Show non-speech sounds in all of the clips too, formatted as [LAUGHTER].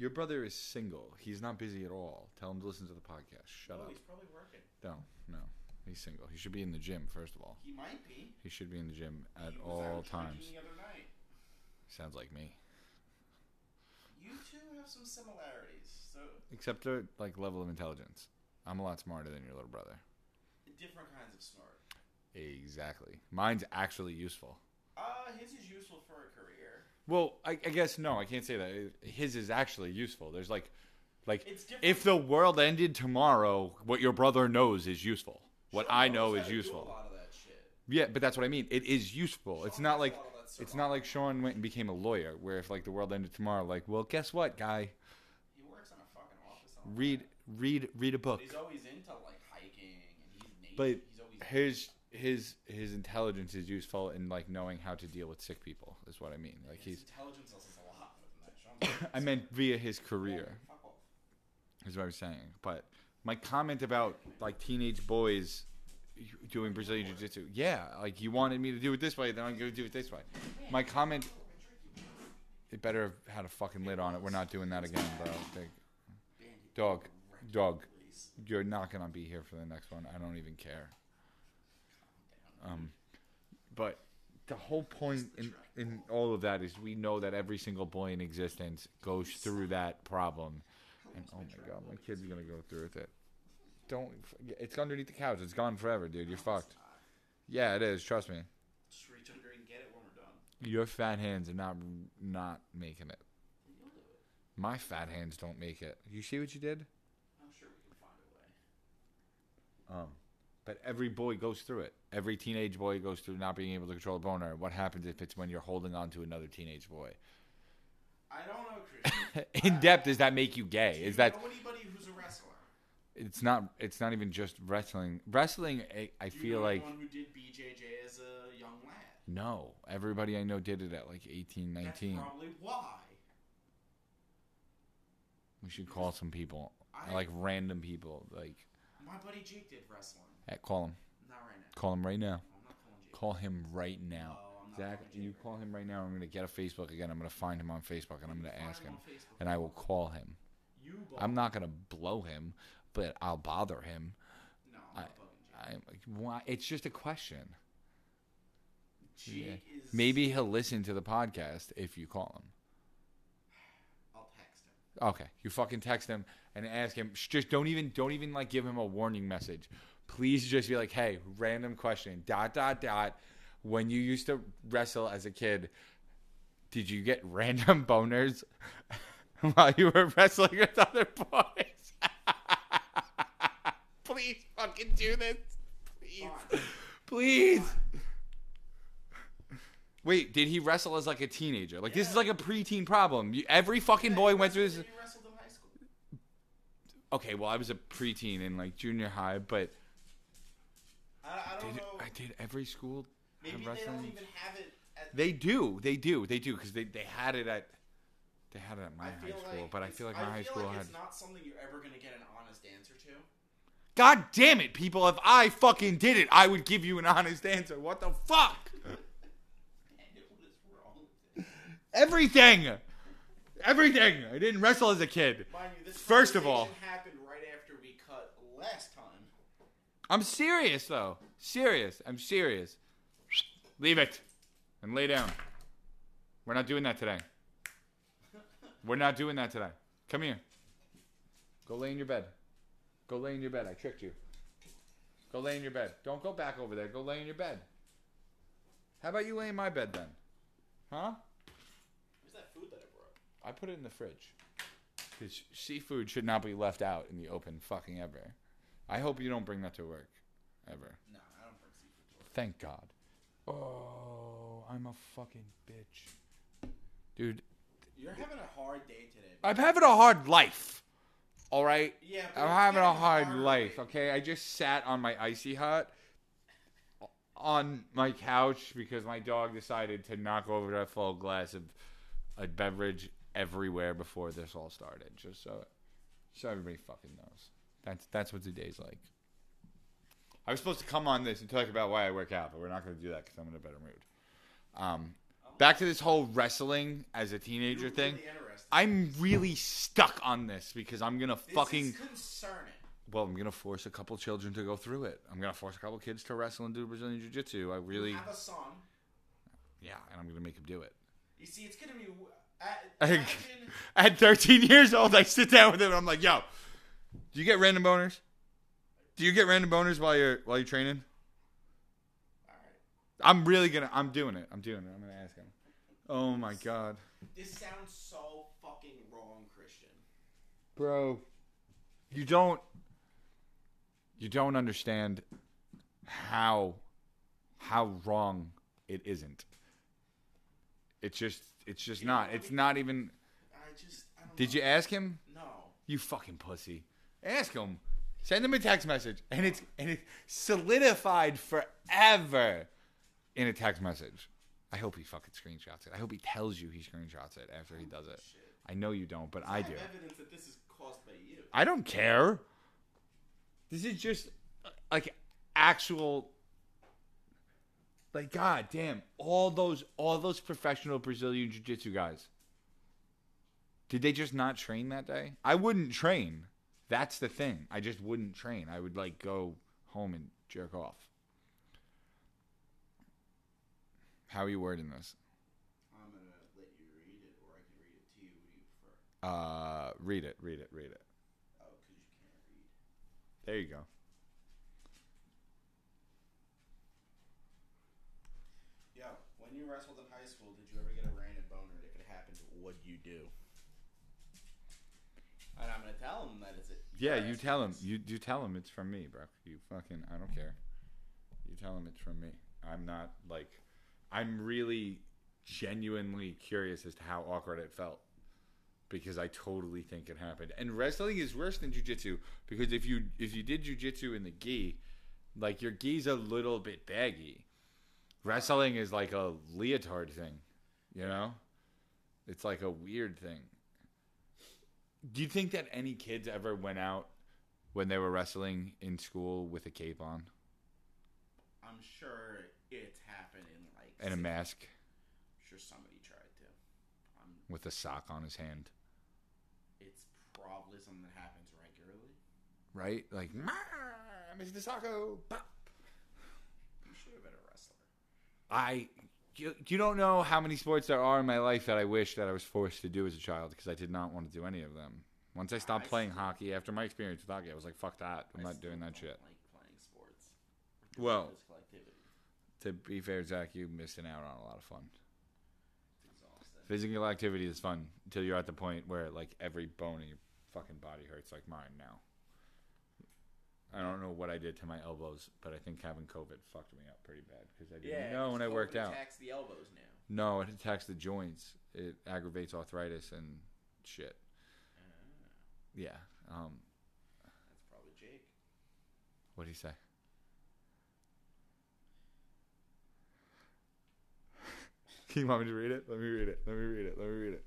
Your brother is single. He's not busy at all. Tell him to listen to the podcast. Shut oh, up. he's probably working. No, no. He's single. He should be in the gym first of all. He might be. He should be in the gym at He all times. The other night. Sounds like me. You two have some similarities. So Except the like level of intelligence. I'm a lot smarter than your little brother. different kinds of smart. Exactly. Mine's actually useful. Uh, his is useful for a career. Well, I, I guess no, I can't say that. His is actually useful. There's like, like if the world ended tomorrow, what your brother knows is useful. What Sean I know is useful. A lot of that shit. Yeah, but that's what I mean. It is useful. It's not like lot of that it's not like Sean went and became a lawyer, where if like the world ended tomorrow, like, well, guess what, guy? He works in a fucking office. Read, read, read a book. But he's always into like hiking and he's native. But he's always his his his intelligence is useful in like knowing how to deal with sick people. Is what I mean. Like his he's. intelligence is a lot more than that. Sean's [COUGHS] I meant via his career. Is what I was saying. But my comment about like teenage boys doing Brazilian Jiu Jitsu, yeah, like you wanted me to do it this way, then I'm going to do it this way. My comment, it better have had a fucking lid on it. We're not doing that again, bro. Dog, dog, you're not going to be here for the next one. I don't even care. Um, but the whole point in, in all of that is we know that every single boy in existence goes through that problem. And oh my god, my kid's gonna go through with it. Don't. It's underneath the couch. It's gone forever, dude. You're fucked. Yeah, it is. Trust me. Just reach under and get it when we're done. Your fat hands are not not making it. It. My fat hands don't make it. You see what you did? I'm sure we can find a way. Um, but every boy goes through it. Every teenage boy goes through not being able to control a boner. What happens if it's when you're holding on to another teenage boy? I don't know, Christian. [LAUGHS] In depth, does that make you gay? Do Is you that know anybody who's a wrestler? it's not? It's not even just wrestling. Wrestling, I, I feel like anyone who did BJJ as a young lad. no. Everybody I know did it at like 18, 19. That's probably why. We should call some people, I- like random people. Like, My buddy Jake did wrestling. Eh, call him. Not right now. Call him right now. I'm not calling Call him right now. No, I'm Zach, you call him right now. I'm gonna get a Facebook again. I'm gonna find him on Facebook and I'm gonna ask him, and I will call him. You I'm not gonna blow him, but I'll bother him. No, I'm I- I why? It's just a question. Is. Maybe he'll listen to the podcast if you call him. I'll text him. Okay, you fucking text him and ask him. Just don't even don't even like give him a warning message. Please just be like, hey, random question. Dot dot dot. When you used to wrestle as a kid, did you get [LAUGHS] random boners [LAUGHS] while you were wrestling with other boys? [LAUGHS] Please fucking do this. Please. Please. Wait, did he wrestle as like a teenager? Like this is like a preteen problem. You, every fucking boy went through this. You wrestled in high school. Okay, well, I was a preteen in like junior high, but I, I don't did, know. I did every school Maybe they don't wrestling. even have it. At, They do, they do, they do, because they, they had it at they had it at my high school, like but I feel like my high school like had. It's not something you're ever gonna get an honest answer to. God damn it, people! If I fucking did it, I would give you an honest answer. What the fuck? And what is wrong with it? Everything, everything. I didn't wrestle as a kid. Mind you, this First of all- happened right after we cut last time. I'm serious though. Serious. I'm serious. Leave it and lay down. We're not doing that today. We're not doing that today. Come here. Go lay in your bed. Go lay in your bed. I tricked you. Go lay in your bed. Don't go back over there. Go lay in your bed. How about you lay in my bed then? Huh? Where's that food that I brought? I put it in the fridge. Because seafood should not be left out in the open fucking ever. I hope you don't bring that to work. Ever. No, I don't bring seafood to work. Thank God. Oh, I'm a fucking bitch. Dude, You're having a hard day today. I'm having a hard life. All right? Yeah, but I'm having a hard life, okay? I just sat on my Icy Hot on my couch because my dog decided to knock over a full glass of a beverage everywhere before this all started. Just so so everybody fucking knows. That's that's what the day's like. I was supposed to come on this and talk about why I work out, but we're not going to do that because I'm in a better mood. Um, back to this whole wrestling as a teenager You're thing. really interested rest. Of I'm really stuck on this because I'm gonna this fucking. concerning. Well, I'm gonna force a couple children to go through it. I'm gonna force a couple kids to wrestle and do Brazilian Jiu Jitsu. I really, You have a song. yeah, and I'm gonna make them do it. You see, it's gonna be. At, [LAUGHS] imagine, At 13 years old, I sit down with him and I'm like, "Yo, do you get random boners? Do you get random boners while you're while you're training?" all right. I'm really gonna. I'm doing it. I'm doing it. I'm gonna ask him. Oh my god, This sounds so fucking wrong, Christian. bro, you don't. You don't understand how how wrong it isn't. It's just. It's just You not. It's we- not even. I just. I don't Did know. you ask him? No. You fucking pussy. Ask him. Send him a text message, and it's and it's solidified forever in a text message. I hope he fucking screenshots it. I hope he tells you he screenshots it after he does it. I know you don't, but I I do. evidence that this is caused by you. I don't care. This is just like actual. Like god damn, all those all those professional Brazilian jiu-jitsu guys. Did they just not train that day? I wouldn't train. That's the thing. I just wouldn't train. I would like go home and jerk off. How are you wording this? I'm gonna let you read it, or I can read it to you. What do you prefer? Uh read it, read it, read it. Oh, because you can't read. There you go. Yo, when you wrestled in high school, did you ever get a random boner? If it happened, what'd you do? And I'm gonna tell him that it's a Yeah, you tell him. You you tell him it's from me, bro. You fucking I don't care. You tell him it's from me. I'm not like I'm really genuinely curious as to how awkward it felt because I totally think it happened. And wrestling is worse than jujitsu because if you if you did jujitsu in the gi, like your gi's a little bit baggy. Wrestling is like a leotard thing, you know? It's like a weird thing. Do you think that any kids ever went out when they were wrestling in school with a cape on I'm sure it's happened in like. and a six- mask I'm sure somebody tried to. Um, with a sock on his hand? it's probably something that happens regularly. Right? Like, Mr. Sacco. Pop. You should have been a wrestler. I. You, you don't know how many sports there are in my life that I wish that I was forced to do as a child because I did not want to do any of them. Once I stopped I playing still- hockey, after my experience with hockey, I was like, fuck that. I'm I not doing that shit. Like playing sports. Well- To be fair, Zach, you're missing out on a lot of fun. Physical activity is fun until you're at the point where like every bone in your fucking body hurts like mine now. I don't know what I did to my elbows, but I think having COVID fucked me up pretty bad because I didn't know when I worked out. Attacks the elbows now. No, it attacks the joints. It aggravates arthritis and shit. Ah, Yeah. Um, that's probably Jake. what do you say? [LAUGHS] you want me to read it? Let me read it. Let me read it. Let me read it.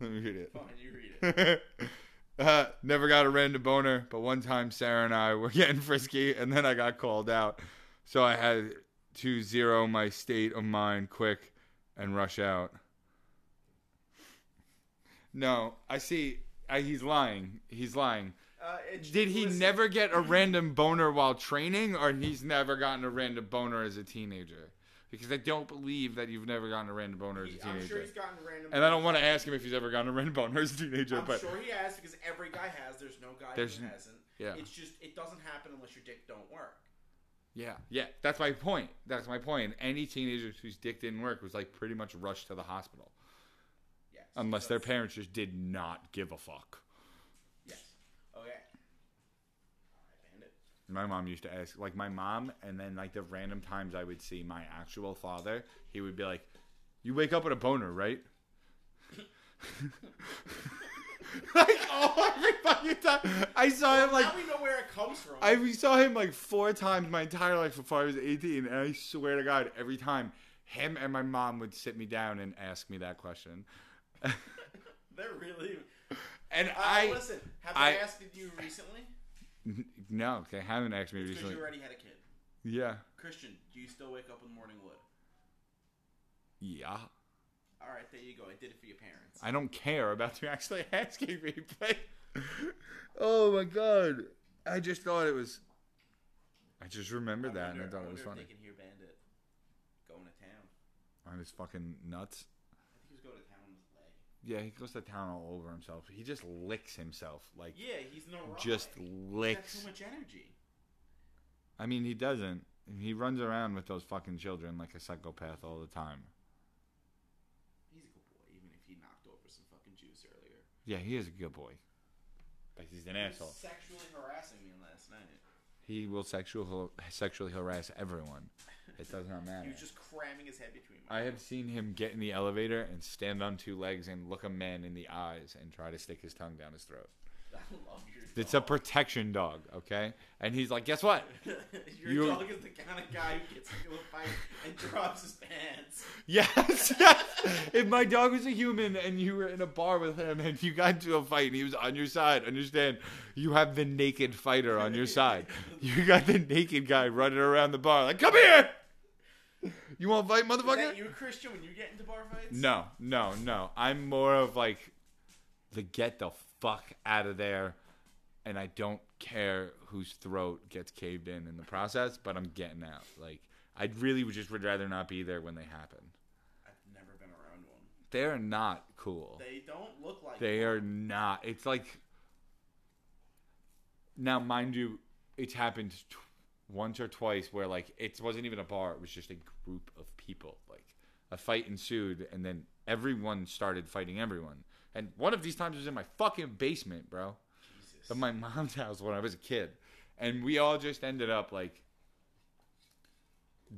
Let me read it. Fine, you read it. [LAUGHS] uh, [LAUGHS] never got a random boner, but one time Sarah and I were [LAUGHS] getting frisky, and then I got called out, so I had to zero my state of mind quick and rush out. No, I see. I, he's lying. He's lying. Uh, Did he listen, never get a random boner while training, or he's never gotten a random boner as a teenager? Because I don't believe that you've never gotten a random boner as a teenager. I'm sure he's gotten random. and I don't want to ask him if he's ever gotten a random boner as a teenager, I'm but sure he has because every guy has. There's no guy There's- who hasn't. yeah. It's just it doesn't happen unless your dick don't work. Yeah, yeah, that's my point. That's my point. Any teenager whose dick didn't work was like pretty much rushed to the hospital, Yes. unless their parents just did not give a fuck. Yes. Okay. Alright, Bandit. My mom used to ask, like my mom, and then like the random times I would see my actual father, he would be like, "You wake up with a boner, right?" [LAUGHS] like oh, every fucking time I saw him like now we know where it comes from. I we saw him like four times my entire life before I was 18, and I swear to God, every time him and my mom would sit me down and ask me that question. [LAUGHS] They're really. And Uh, I listen. Have I- they asked you recently? No, they haven't asked me Because recently. you already had a kid. Yeah, Christian, do you still wake up with morning wood? yeah. All right, there you go. I did it for your parents. I don't care about you actually [LAUGHS] asking me. But [LAUGHS] oh my god, I just thought it was. I just remembered that, and I wonder- thought it was funny. If they can hear Bandit going to town. On his fucking nuts. I think he was going to town on his leg. Yeah, he goes to town all over himself. He just licks himself, like Yeah, he's neurotic. just licks. He's got too much energy. I mean, he doesn't. He runs around with those fucking children like a psychopath all the time. He's a good boy, even if he knocked over some fucking juice earlier. Yeah, he is a good boy, but he's an He was asshole. sexually harassing me last night. He will sexual sexually harass everyone. It does not matter. He was just cramming his head between my I have seen him get in the elevator and stand on two legs and look a man in the eyes and try to stick his tongue down his throat. I love your It's a protection dog, okay? And he's like, guess what? [LAUGHS] your you- dog is the kind of guy who gets into a fight and drops his pants. [LAUGHS] Yes, yes. If my dog was a human and you were in a bar with him and you got into a fight and he was on your side, understand? You have the naked fighter on your [LAUGHS] side. You got the naked guy running around the bar like, come here. You want to fight, motherfucker? you, a Christian, when you get into bar fights? No, no, no. I'm more of like the get the fuck out of there, and I don't care whose throat gets caved in in the process, but I'm getting out. Like I really would just would rather not be there when they happen. I've never been around one. They're not cool. They don't look like They one. are not. It's like now, mind you, it's happened t- once or twice where like it wasn't even a bar; it was just a group of people. Like a fight ensued, and then everyone started fighting everyone. And one of these times was in my fucking basement, bro, Jesus. of my mom's [LAUGHS] house when I was a kid, and we all just ended up like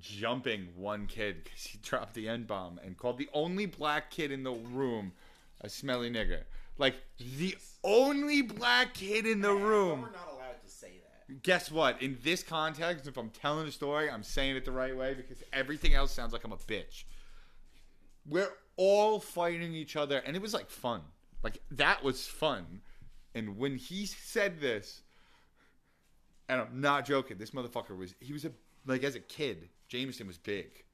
jumping one kid because he [LAUGHS] dropped the n bomb and called the only black kid in the room a smelly nigger. Like the only black kid in the room. We're not allowed to say that. Guess what? In this context, if I'm telling a story, I'm saying it the right way because everything else sounds like I'm a bitch. We're all fighting each other, and it was like fun. Like that was fun. And when he said this, and I'm not joking, this motherfucker was he was a like as a kid, Jameson was big.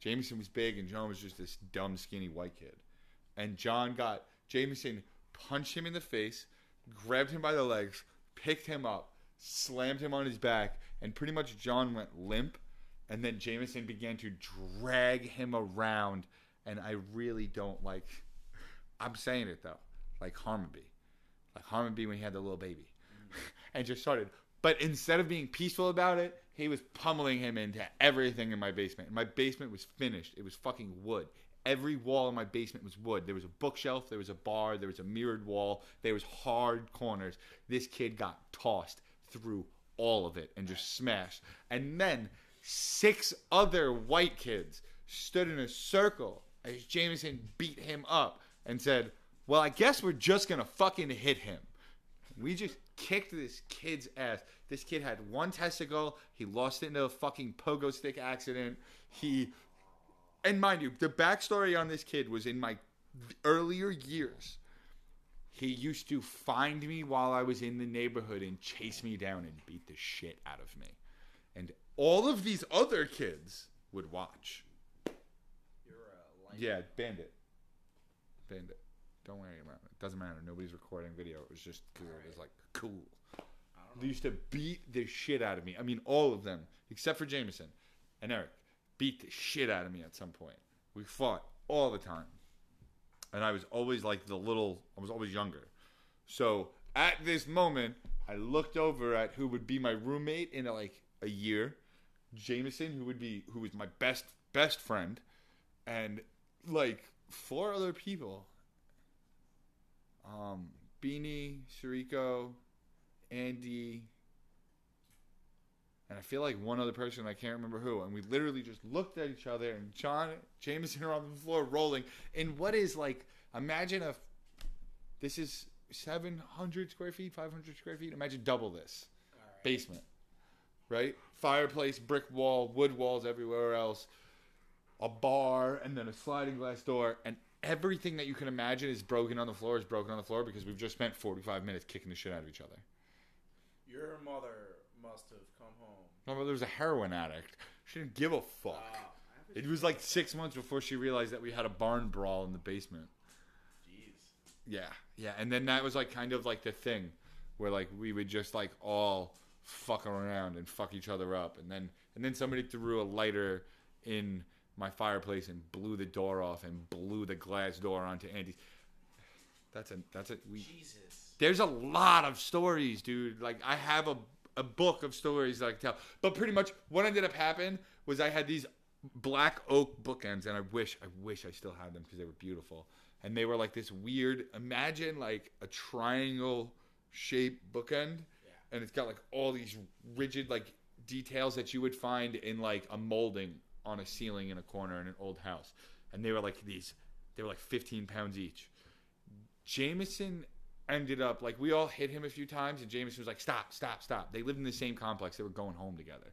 Jameson was big, and John was just this dumb, skinny white kid. And John got Jameson punched him in the face, grabbed him by the legs, picked him up, slammed him on his back, and pretty much John went limp. And then Jameson began to drag him around, and I really don't like. I'm saying it though, like Harambe, like Harambe when he had the little baby, [LAUGHS] and just started. But instead of being peaceful about it, he was pummeling him into everything in my basement. My basement was finished. It was fucking wood. Every wall in my basement was wood. There was a bookshelf, there was a bar, there was a mirrored wall, there was hard corners. This kid got tossed through all of it and just smashed. And then six other white kids stood in a circle as Jameson beat him up and said, Well, I guess we're just gonna fucking hit him. We just kicked this kid's ass. This kid had one testicle. He lost it in a fucking pogo stick accident. He, and mind you, the backstory on this kid was in my earlier years. He used to find me while I was in the neighborhood and chase me down and beat the shit out of me. And all of these other kids would watch. You're a light. Yeah, Bandit. Bandit. Don't worry about it. it Doesn't matter. Nobody's recording video. It was just cool. It was like cool. They used to beat the shit out of me. I mean, all of them, except for Jameson and Eric, beat the shit out of me at some point. We fought all the time. And I was always like the little, I was always younger. So at this moment, I looked over at who would be my roommate in like a year, Jameson, who would be, who was my best, best friend, and like four other people. Um, Beanie, Siriko, Andy, and I feel like one other person I can't remember who. And we literally just looked at each other, and John Jameson are on the floor rolling And what is like imagine if this is 700 square feet, 500 square feet. Imagine double this right. basement, right? Fireplace, brick wall, wood walls everywhere else, a bar, and then a sliding glass door, and everything that you can imagine is broken on the floor is broken on the floor because we've just spent 45 minutes kicking the shit out of each other. Your mother must have come home. My mother was a heroin addict. She didn't give a fuck. Ah, It was like six months before she realized that we had a barn brawl in the basement. Jeez. Yeah, yeah, and then that was like kind of like the thing where like we would just like all fuck around and fuck each other up, and then and then somebody threw a lighter in my fireplace and blew the door off and blew the glass door onto Andy's. That's a that's a we. Jesus. There's a lot of stories, dude. Like I have a a book of stories that I can tell. But pretty much what ended up happening was I had these black oak bookends, and I wish I wish I still had them because they were beautiful. And they were like this weird. Imagine like a triangle shaped bookend, and it's got like all these rigid like details that you would find in like a molding on a ceiling in a corner in an old house. And they were like these. They were like 15 pounds each. Jameson ended up like we all hit him a few times, and Jameson was like, "Stop, stop, stop." They lived in the same complex. They were going home together.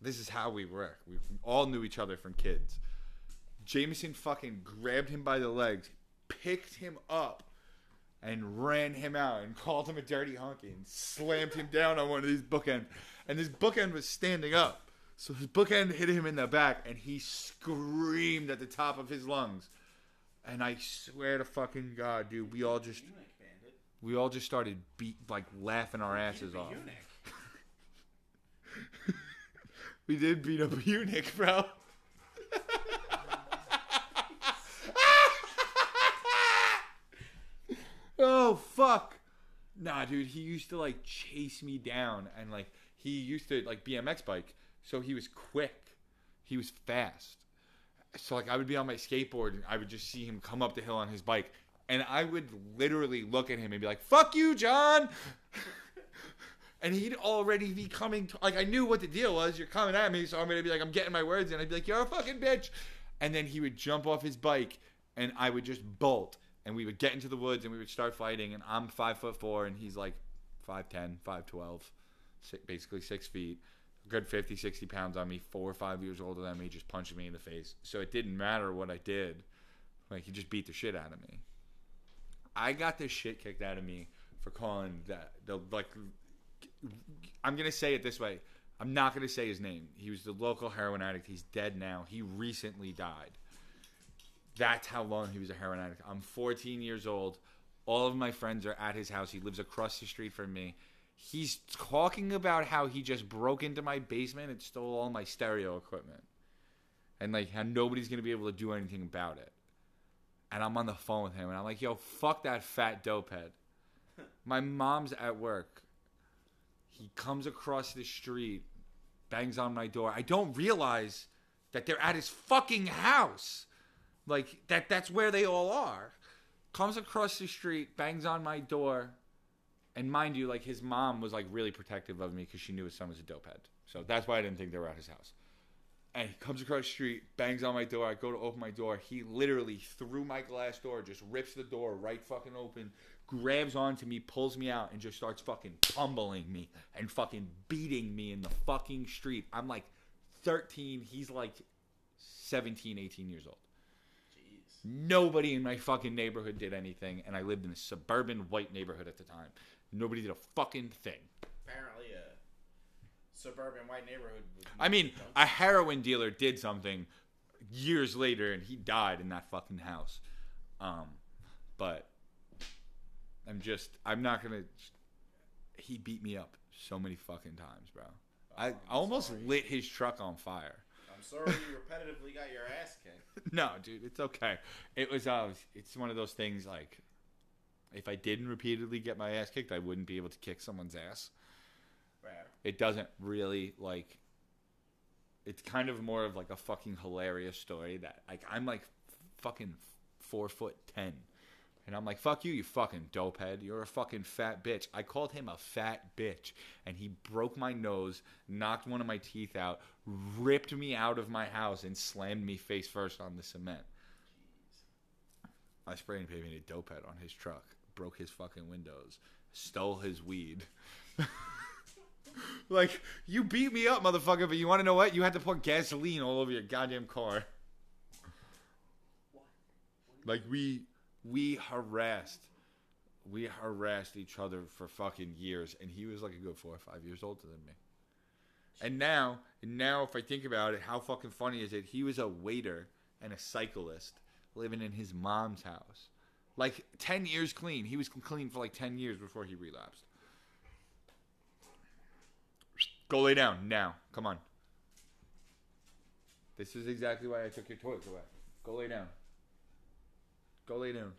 this is how we were. We all knew each other from kids. Jameson fucking grabbed him by the legs, picked him up, and ran him out and called him a dirty hunky and slammed him down on one of these bookends. And this bookend was standing up. So his bookend hit him in the back and he screamed at the top of his lungs. And I swear to fucking God, dude, we all just we all just started beat like laughing our asses off. [LAUGHS] We did beat up a eunuch, bro. [LAUGHS] oh fuck. Nah, dude, he used to like chase me down and like he used to like BMX bike, so he was quick. He was fast. So like I would be on my skateboard and I would just see him come up the hill on his bike and I would literally look at him and be like, "Fuck you, John." [LAUGHS] and he'd already be coming to, like I knew what the deal was. You're coming at me, so I'm gonna be like, I'm getting my words in. I'd be like, You're a fucking bitch. And then he would jump off his bike and I would just bolt and we would get into the woods and we would start fighting and I'm five foot four and he's like 5'10, 5'12, basically six feet. Good 50, 60 pounds on me, four or five years older than me, just punching me in the face. So it didn't matter what I did. Like he just beat the shit out of me. I got this shit kicked out of me for calling that the like I'm gonna say it this way. I'm not gonna say his name. He was the local heroin addict. He's dead now. He recently died. That's how long he was a heroin addict. I'm 14 years old. All of my friends are at his house. He lives across the street from me. He's talking about how he just broke into my basement and stole all my stereo equipment. And like how nobody's gonna be able to do anything about it. And I'm on the phone with him and I'm like, yo, fuck that fat dope head. [LAUGHS] My mom's at work. He comes across the street, bangs on my door. I don't realize that they're at his fucking house. Like that that's where they all are. Comes across the street, bangs on my door. And mind you, like his mom was like really protective of me because she knew his son was a dope head. So that's why I didn't think they were at his house. And he comes across the street, bangs on my door. I go to open my door. He literally, through my glass door, just rips the door right fucking open, grabs onto me, pulls me out, and just starts fucking pummeling me and fucking beating me in the fucking street. I'm like 13. He's like 17, 18 years old. Jeez. Nobody in my fucking neighborhood did anything, and I lived in a suburban white neighborhood at the time. Nobody did a fucking thing. Apparently, a suburban white neighborhood. I mean, a heroin dealer did something years later, and he died in that fucking house. Um, but I'm just, I'm not gonna. He beat me up so many fucking times, bro. I I'm almost sorry. lit his truck on fire. I'm sorry you [LAUGHS] repetitively got your ass kicked. no, dude, it's okay. It was, uh, it's one of those things like, if I didn't repeatedly get my ass kicked, I wouldn't be able to kick someone's ass. It doesn't really like it's kind of more of like a fucking hilarious story that like I'm like fucking four foot ten. And I'm like, fuck you, you fucking dopehead. You're a fucking fat bitch. I called him a fat bitch. And he broke my nose, knocked one of my teeth out, ripped me out of my house, and slammed me face first on the cement. I sprayed and painted a dopehead on his truck, broke his fucking windows, stole his weed. [LAUGHS] like, you beat me up, motherfucker, but you want to know what? You had to pour gasoline all over your goddamn car. Like, we we harassed we harassed each other for fucking years, and he was like a good four or five years older than me. And now, and now, if I think about it, how fucking funny is it? He was a waiter and a cyclist living in his mom's house, like ten years clean. He was clean for like ten years before he relapsed. Go lay down now. Come on. This is exactly why I took your toys away. Go lay down. Go lay down.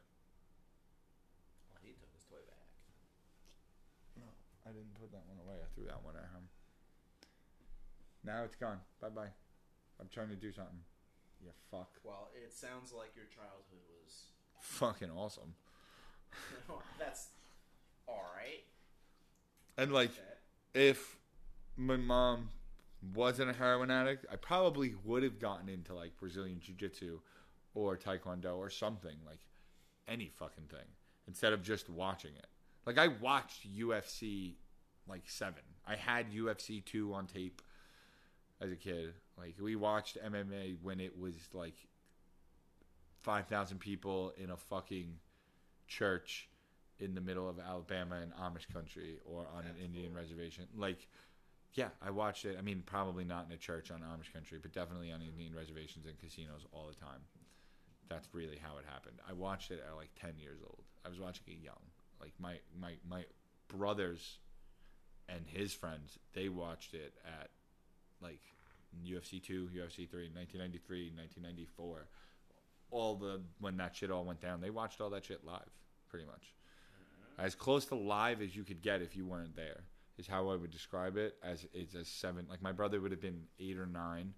Well, he took his toy back. No, I didn't put that one away. I threw that one at him. Now it's gone. Bye bye. I'm trying to do something. You fuck. Well, it sounds like your childhood was. Fucking awesome. [LAUGHS] That's all right. And like, if my mom wasn't a heroin addict, I probably would have gotten into like Brazilian Jiu Jitsu or Taekwondo or something like any fucking thing instead of just watching it. Like I watched UFC like seven. I had UFC two on tape as a kid. Like we watched MMA when it was like five thousand people in a fucking church in the middle of Alabama and Amish country or on an Indian reservation. Like yeah, I watched it. I mean, probably not in a church on Amish country, but definitely on Indian reservations and casinos all the time. That's really how it happened. I watched it at like ten years old. I was watching it young. Like my my my brothers and his friends, they watched it at like UFC two, UFC three, 1993, 1994. All the when that shit all went down, they watched all that shit live, pretty much. As close to live as you could get if you weren't there is how I would describe it. As it's a seven. Like my brother would have been eight or nine,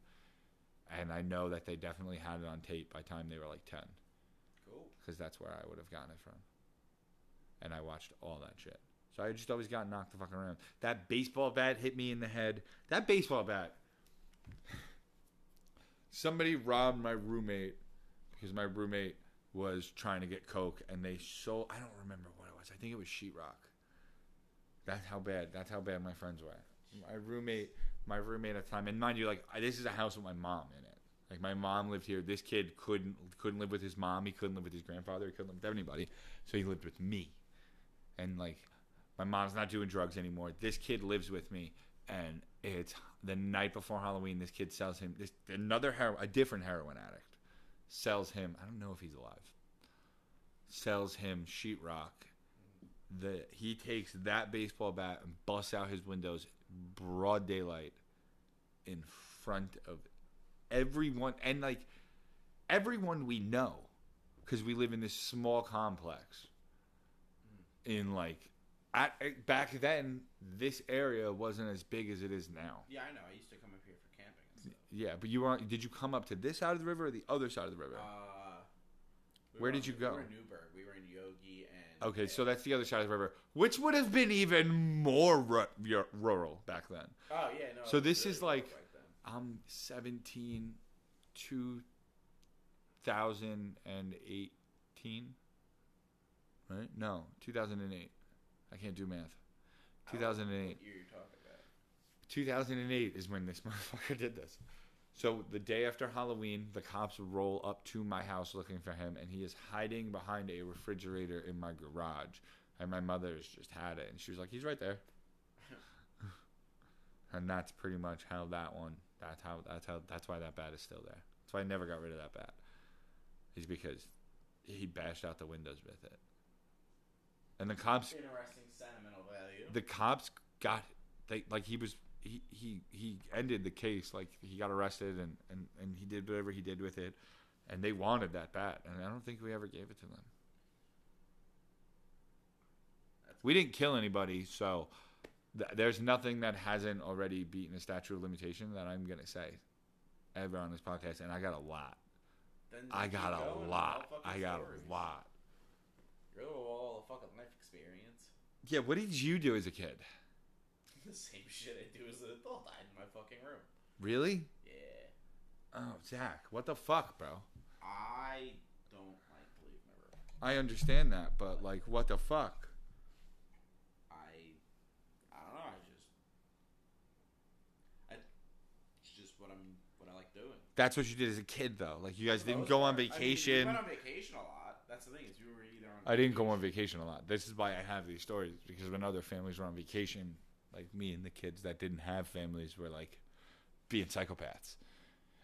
and I know that they definitely had it on tape by the time they were like ten, Cool. because that's where I would have gotten it from. And I watched all that shit. So I just always got knocked the fuck around. That baseball bat hit me in the head. That baseball bat. [SIGHS] Somebody robbed my roommate because my roommate was trying to get coke, and they sold. I don't remember what it was. I think it was sheetrock. That's how bad. That's how bad my friends were. My roommate, my roommate at the time, and mind you, like this is a house with my mom in it. Like my mom lived here. This kid couldn't couldn't live with his mom. He couldn't live with his grandfather. He couldn't live with anybody. So he lived with me. And like my mom's not doing drugs anymore. This kid lives with me, and it's the night before Halloween. This kid sells him this another hero, a different heroin addict sells him. I don't know if he's alive. Sells him sheetrock. That he takes that baseball bat and busts out his windows, broad daylight, in front of everyone, and like everyone we know, because we live in this small complex. In like, at back then, this area wasn't as big as it is now. Yeah, I know. I used to come up here for camping and stuff. Yeah, but you were did you come up to this side of the river or the other side of the river? Uh, we Where did on- you go? We were in Newburgh. We were in Yogi and. Okay, so that's the other side of the river, which would have been even more ru- ru- rural back then. Oh yeah, no. So this really is like-. I'm 17, 2018, right? No, 2008. I can't do math. I don't know 2008. What year you're talking about? 2008 is when this [LAUGHS] motherfucker did this. So the day after Halloween, the cops roll up to my house looking for him, and he is hiding behind a refrigerator in my garage. And my mother's just had it, and she was like, "He's right there." [LAUGHS] and that's pretty much how that one. That's how. That's how. That's why that bat is still there. That's why I never got rid of that bat. Is because he bashed out the windows with it. And the cops Interesting sentimental value. the cops got they like he was he he he ended the case like he got arrested and and and he did whatever he did with it and they wanted that bat and i don't think we ever gave it to them. That's we didn't kill anybody so th- there's nothing that hasn't already beaten a statute of limitation that i'm gonna say ever on this podcast and i got a lot. I got a lot. I got stories. a lot. You're all a fucking life experience. yeah what did you do as a kid [LAUGHS] The same shit I do as an adult. I hide in my fucking room. really Yeah. oh zach what the fuck bro I don't like to leave my room. i understand that but like what the fuck I I don't know. I just I it's just what I'm what I like doing. That's what you did as a kid, though. Like you guys For the didn't most go on part. I mean, vacation. we went on vacation a lot. That's the thing is we were either on. I didn't go on vacation a lot. This is why I have these stories because when other families were on vacation, like me and the kids that didn't have families were like being psychopaths.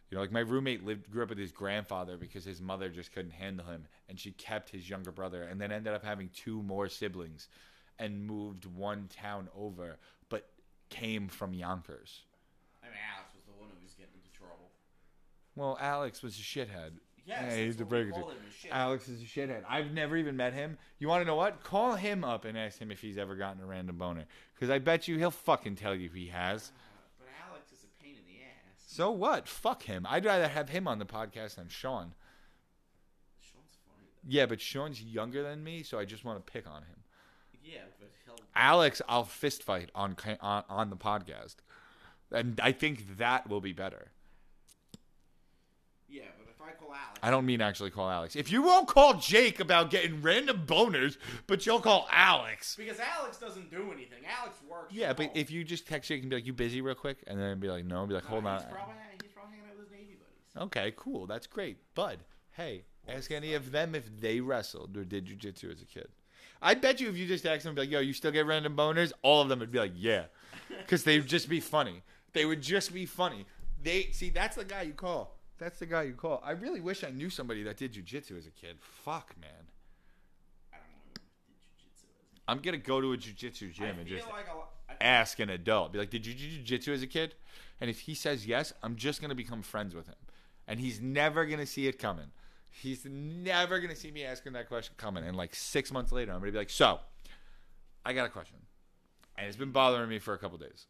You know, like my roommate lived grew up with his grandfather because his mother just couldn't handle him, and she kept his younger brother, and then ended up having two more siblings, and moved one town over, but came from Yonkers. I mean, Alex was the one who was getting into trouble. Well, Alex was a shithead. Yes, Yeah, he's the what we bigger call dude. him. Alex is a shithead. I've never even met him. You want to know what? Call him up and ask him if he's ever gotten a random boner. Because I bet you he'll fucking tell you he has. Uh, but Alex is a pain in the ass. So what? Fuck him. I'd rather have him on the podcast than Sean. Sean's funny. Though. Yeah, but Sean's younger than me, so I just want to pick on him. Yeah, but he'll. Alex, I'll fist fight on on, on the podcast, and I think that will be better. Yeah, I call Alex, I don't mean actually call Alex. If you won't call Jake about getting random boners, but you'll call Alex. because Alex doesn't do anything. Alex works. Yeah, but if you just text Jake and be like, "You busy, real quick," and then be like, "No," be like, "Hold uh, on." He's probably, he's probably hanging out with his Navy buddies. Okay, cool. That's great. Bud, hey, ask any of them if they wrestled or did jujitsu as a kid. I bet you if you just asked them, be like, yo, you still get random boners? All of them would be like, yeah. [LAUGHS] Because they would just be funny. They would just be funny. They See, that's the guy you call. That's the guy you call. I really wish I knew somebody that did jujitsu as a kid. Fuck, man. I don't know who did jujitsu as. I'm going to go to a jujitsu I gym and feel just like a. I, ask an adult. Be like, did you do jujitsu as a kid? And if he says yes, I'm just gonna become friends with him. And he's never gonna see it coming. He's never gonna see me asking that question coming. And like six months later, I'm gonna be like, so, I got a question, and it's been bothering me for a couple days.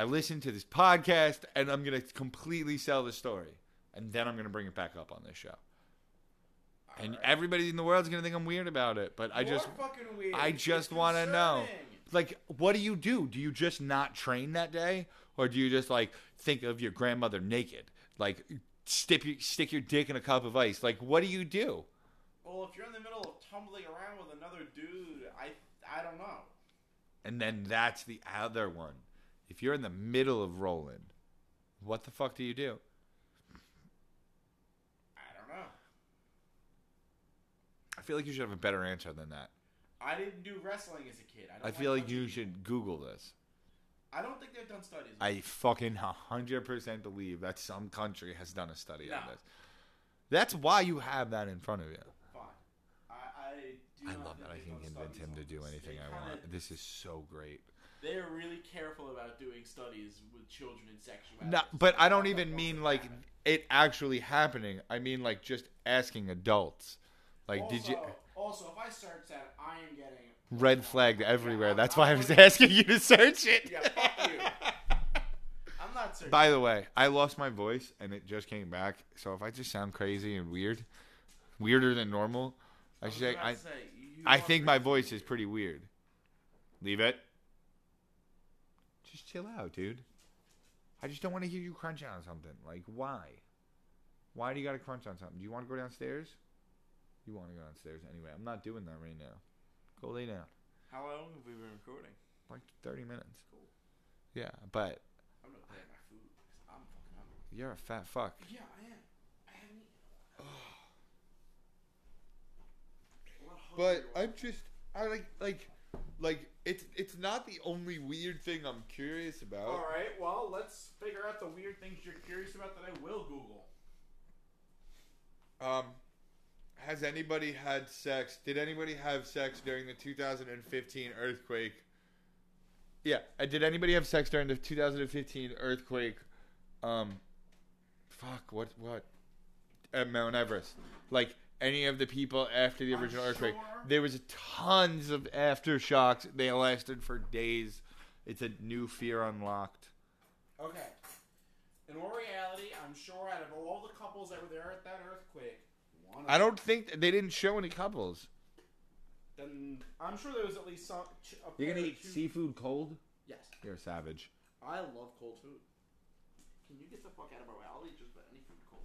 I listened to this podcast, and I'm gonna completely sell the story, and then I'm gonna bring it back up on this show. And Alright. everybody in the world's gonna think I'm weird about it, but I You're just fucking weird. I just want to know. Like, what do you do? Do you just not train that day? Or do you just, like, think of your grandmother naked? Like, stick your, stick your dick in a cup of ice? Like, what do you do? Well, if you're in the middle of tumbling around with another dude, I I don't know. And then that's the other one. If you're in the middle of rolling, what the fuck do you do? I don't know. I feel like you should have a better answer than that. I didn't do wrestling as a kid. I, don't I feel like you should Google this. I don't think they've done studies. I fucking 100% believe that some country has done a study on No. this. That's why you have that in front of you. Fine. I I, do I not love think that I they've can done convince studies him to do this. anything I kinda- want. This is so great. They are really careful about doing studies with children and sexuality. No, but I don't even mean like it actually happening. I mean like just asking adults. Like, also, did you Also, if I search that, I am getting red flagged everywhere? I'm- That's I'm why I was gonna- [LAUGHS] asking you to search it. Yeah, fuck you. [LAUGHS] I'm not searching. By the way, I lost my voice and it just came back. So if I just sound crazy and weird, weirder than normal, I was should say I say, I think my voice is pretty weird. Leave it. Chill out, dude. I just don't want to hear you crunch on something. Like, why? Why do you got to crunch on something? Do you want to go downstairs? You want to go downstairs anyway. I'm not doing that right now. Go lay down. How long have we been recording? Like 30 minutes. Cool. Yeah, but I'm gonna play my food. 'cause I'm fucking hungry. you're a fat fuck. Yeah, I am. I haven't eaten. But. I'm just I like like like it's it's not the only weird thing I'm curious about. All right. Well, let's figure out the weird things you're curious about that I will Google. Um, has anybody had sex? Did anybody have sex during the 2015 earthquake? Yeah, uh, did anybody have sex during the 2015 earthquake? Um, fuck, what, what? At Mount Everest, like any of the people after the I'm original earthquake, sure. There was tons of aftershocks. They lasted for days. It's a new fear unlocked. Okay. In all reality, I'm sure out of all the couples that were there at that earthquake, one. Of I don't think they didn't show any couples. Then I'm sure there was at least some. ch- A You're gonna eat two- seafood cold? Yes. You're a savage. I love cold food. Can you get the fuck out of my way? I'll eat just about any food cold.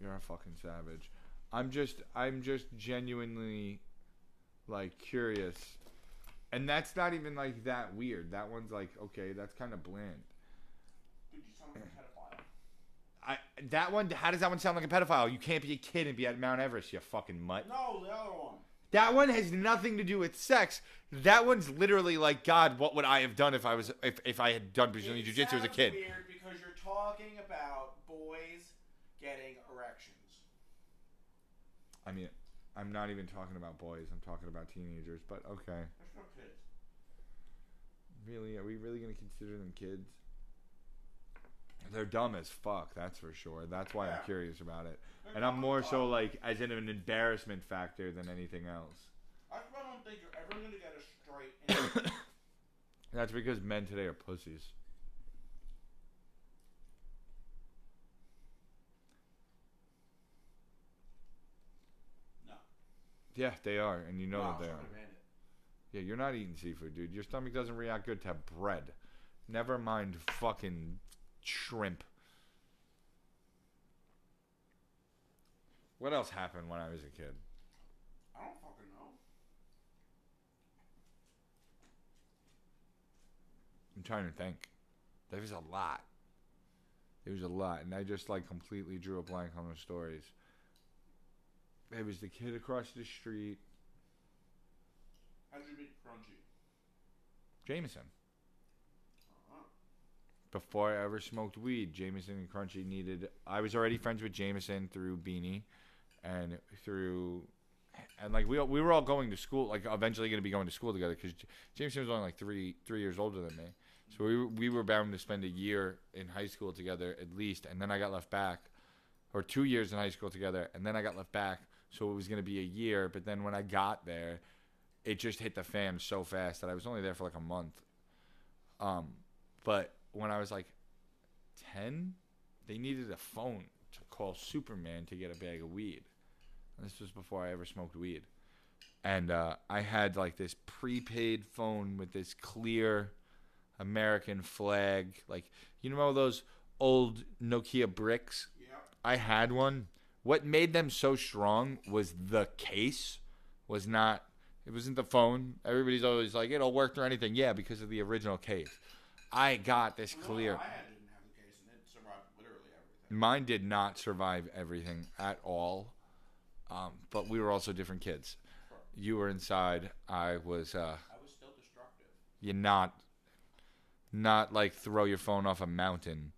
You're a fucking savage. I'm just I'm just genuinely like curious. And that's not even like that weird. That one's like, okay, that's kind of bland. Dude, you sound like a pedophile. I that one how does that one sound like a pedophile? You can't be a kid and be at Mount Everest, you fucking mutt. No, the other one. That one has nothing to do with sex. That one's literally like, God, what would I have done if I was if, if I had done Brazilian Jiu Jitsu as a kid? Weird because you're talking about boys getting erections. I mean, I'm not even talking about boys. I'm talking about teenagers. But okay, That's not kids. really, are we really gonna consider them kids? They're dumb as fuck. That's for sure. That's why I'm Yeah. curious about it. They're And I'm dumb more so fuck. like as in an embarrassment factor than anything else. That's why I don't think you're ever gonna get a straight. [COUGHS] That's because men today are pussies. no. Yeah, they are, and you know no, that they are. it. Yeah, you're not eating seafood, dude. Your stomach doesn't react good to bread. Never mind fucking shrimp. What else happened when I was a kid? I don't fucking know. I'm trying to think. There was a lot. There was a lot, and I just like completely drew a blank on the stories. There was the kid across the street, How'd you meet Crunchy? Jameson. Uh-huh. Before I ever smoked weed, Jameson and Crunchy needed. I was already friends with Jameson through Beanie, and through, and like we all- we were all going to school. Like eventually going to be going to school together because Jameson was only like three three years older than me. So we were, we were bound to spend a year in high school together at least, and then I got left back, or two years in high school together, and then I got left back. So it was going to be a year, but then when I got there, it just hit the fan so fast that I was only there for like a month. Um, but when I was like ten, they needed a phone to call Superman to get a bag of weed. And this was before I ever smoked weed. And uh, I had like this prepaid phone with this clear American flag, like you know those old Nokia bricks. Yep. I had one. What made them so strong was the case. Was not. It wasn't the phone. Everybody's always like, it'll work through anything. Yeah, because of the original case. I got this clear. No, didn't have the case, and it survived literally everything. Mine did not survive everything at all. Um, but we were also different kids. You were inside. I was. Uh, I was still destructive. you not. Not like throw your phone off a mountain.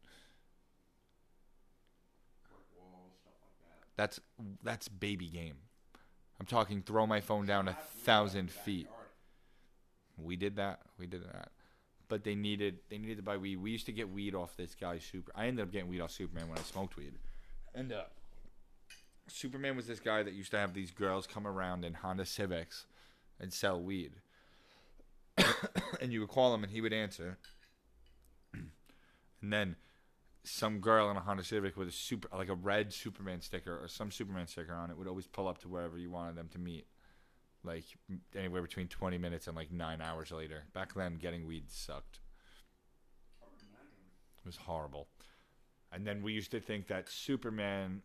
Brick walls, stuff like that. That's that's baby game. I'm talking throw my phone down a thousand feet. We did that. We did that. But they needed they needed to buy weed. We used to get weed off this guy Super. I ended up getting weed off Superman when I smoked weed. And uh, Superman was this guy that used to have these girls come around in Honda Civics and sell weed. [COUGHS] and you would call him and he would answer. [COUGHS] and then some girl in a Honda Civic with a super like a red Superman sticker or some Superman sticker on it would always pull up to wherever you wanted them to meet like anywhere between 20 minutes and like nine hours later. Back then, getting weed sucked. It was horrible. And then we used to think that Superman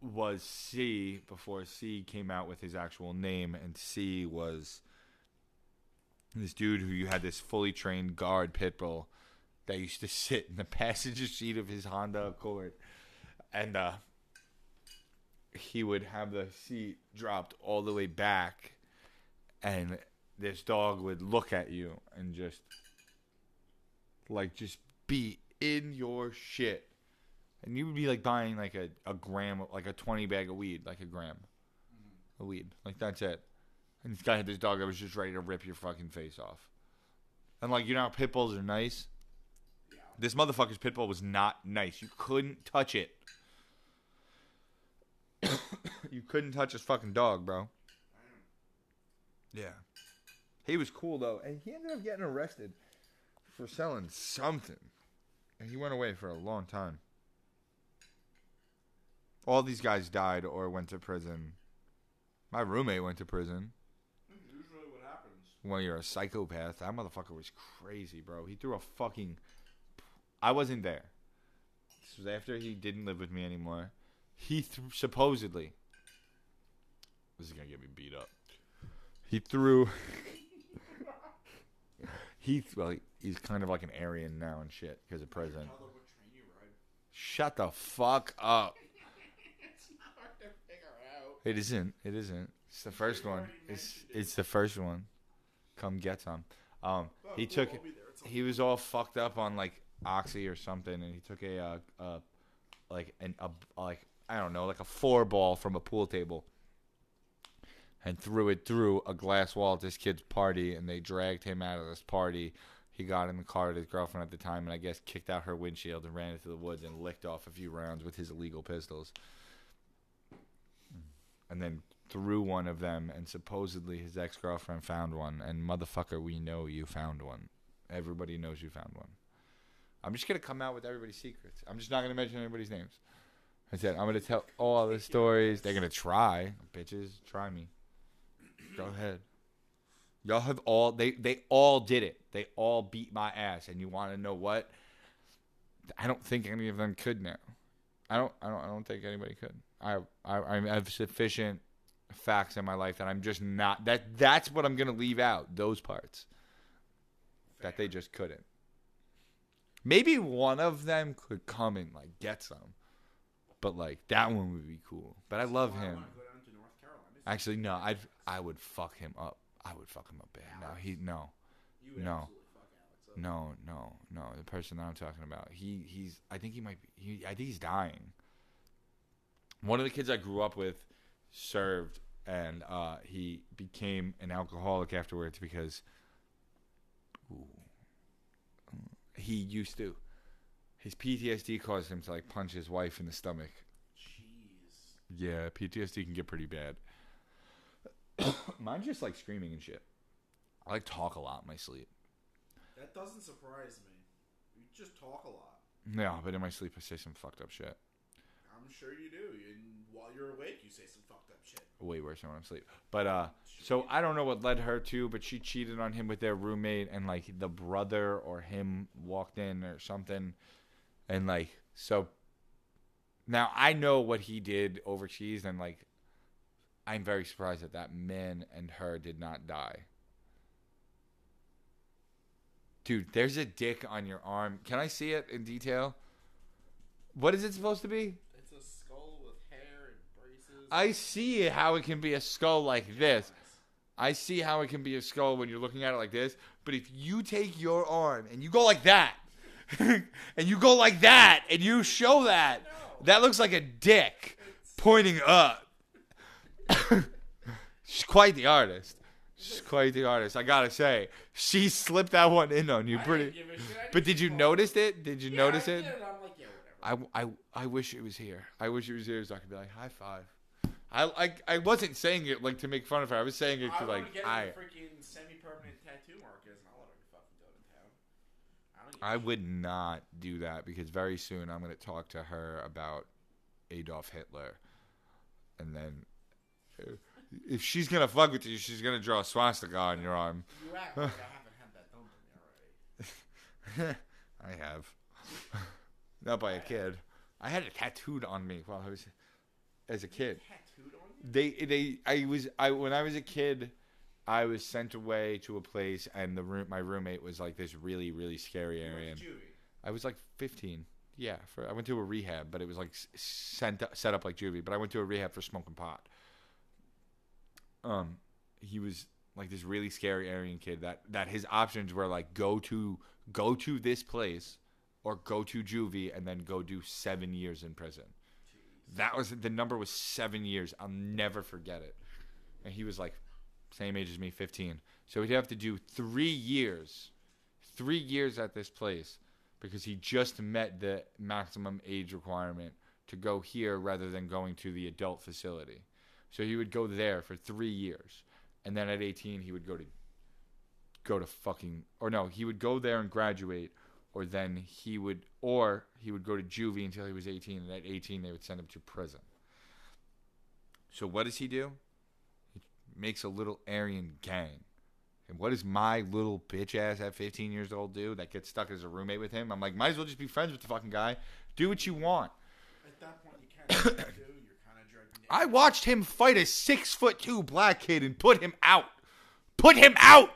was C before C came out with his actual name, and C was this dude who you had this fully trained guard pit bull that used to sit in the [LAUGHS] passenger seat of his Honda Accord, and uh, he would have the seat dropped all the way back, and this dog would look at you and just like just be in your shit. And you would be like buying like a, a gram, like a 20 bag of weed, like a gram of weed. Like that's it. And this guy had this dog that was just ready to rip your fucking face off. And like, you know how pit bulls are nice? This motherfucker's pit bull was not nice. You couldn't touch it. [COUGHS] you couldn't touch his fucking dog, bro. Yeah. He was cool though, and he ended up getting arrested for selling something. And he went away for a long time. All these guys died or went to prison. My roommate went to prison. Usually what happens. When you're a psychopath, that motherfucker was crazy, bro. He threw a fucking. I wasn't there. This was after he didn't live with me anymore. He th- supposedly. This is gonna get me beat up. He threw. [LAUGHS] he well, he's kind of like an Aryan now and shit because of prison. Tell them what train you ride. Shut the fuck up. [LAUGHS] It's not hard to figure out. It isn't. It isn't. It's the first one. It's it. it's the first one. Come get some. Um, he took be there some he was all fucked up on like oxy or something, and he took a uh, uh like an a like I don't know like a four ball from a pool table and threw it through a glass wall at this kid's party, and they dragged him out of this party. He got in the car with his girlfriend at the time, and I guess kicked out her windshield and ran into the woods and licked off a few rounds with his illegal pistols. And then threw one of them, and supposedly his ex girlfriend found one. And motherfucker, we know you found one. Everybody knows you found one. I'm just gonna come out with everybody's secrets. I'm just not gonna mention anybody's names. I said I'm gonna tell all the stories. They're gonna try, bitches. Try me. Go ahead. Y'all have all they they all did it. They all beat my ass. And you want to know what? I don't think any of them could now. I don't. I don't. I don't think anybody could. I. I. I have sufficient facts in my life that I'm just not. That. That's what I'm gonna leave out. Those parts that they just couldn't. Maybe one of them could come and like get some, but like that one would be cool. But I love I him. wanna go down to North Carolina. Actually, no. I'd. I would fuck him up. I would fuck him up bad. No, he. No. No. absolutely fuck Alex up. No, no, no. The person that I'm talking about, he he's. I think he might be. He, I think he's dying. One of the kids I grew up with served, and uh, he became an alcoholic afterwards because ooh, he used to. His PTSD caused him to like punch his wife in the stomach. Jeez. Yeah, PTSD can get pretty bad. [COUGHS] Mine's just like screaming and shit. I like talk a lot in my sleep. That doesn't surprise me. You just talk a lot. No, but in my sleep I say some fucked up shit. I'm sure you do. And while you're awake, you say some fucked up shit. way worse than when I'm asleep. But uh, so I don't know what led her to, but she cheated on him with their roommate, and like the brother or him walked in or something, and like so. Now I know what he did overseas, and like, I'm very surprised that that man and her did not die. Dude, there's a dick on your arm. Can I see it in detail? What is it supposed to be? It's a skull with hair and braces. I see how it can be a skull like this. I see how it can be a skull when you're looking at it like this. But if you take your arm and you go like that, [LAUGHS] and you go like that, and you show that, that looks like a dick pointing up. [LAUGHS] She's quite the artist. She's quite the artist. I gotta say, she slipped that one in on you pretty. didn't give a shit. I But did you notice it? Did you Yeah, notice I it? did, like, yeah, whatever. I, I, I wish it was here. I wish it was here so I could be like high five. I, I I wasn't saying it like to make fun of her. I was saying it to like I her freaking semi-permanent tattoo markers, and I'll let her fucking go to town. I don't give a I would not do that because very soon I'm going to talk to her about Adolf Hitler, and then uh, if she's gonna fuck with you, she's gonna draw a swastika on your arm. You act like I haven't had that done to me already. [LAUGHS] I have, [LAUGHS] not by a kid. I had it tattooed on me while I was as a kid. Tattooed on you? they they I was I when I was a kid, I was sent away to a place and the room my roommate was like this really really scary area. juvie. I was like 15. Yeah, for I went to a rehab, but it was like sent set up like juvie. But I went to a rehab for smoking pot. Um, he was like this really scary Aryan kid that that his options were like go to go to this place or go to juvie and then go do seven years in prison. That was the number was seven years. I'll never forget it. And he was like same age as me, 15. So he'd have to do three years, three years at this place because he just met the maximum age requirement to go here rather than going to the adult facility. So he would go there for three years, and then at 18 he would go to go to fucking or no, he would go there and graduate, or then he would or he would go to juvie until he was 18, and at 18 they would send him to prison. So what does he do? He makes a little Aryan gang. And what does my little bitch ass at 15 years old do that gets stuck as a roommate with him? I'm like, might as well just be friends with the fucking guy. Do what you want. At that point, you kind of do. You're kind of dragging. I watched him fight a six foot two black kid and put him out. Put him out.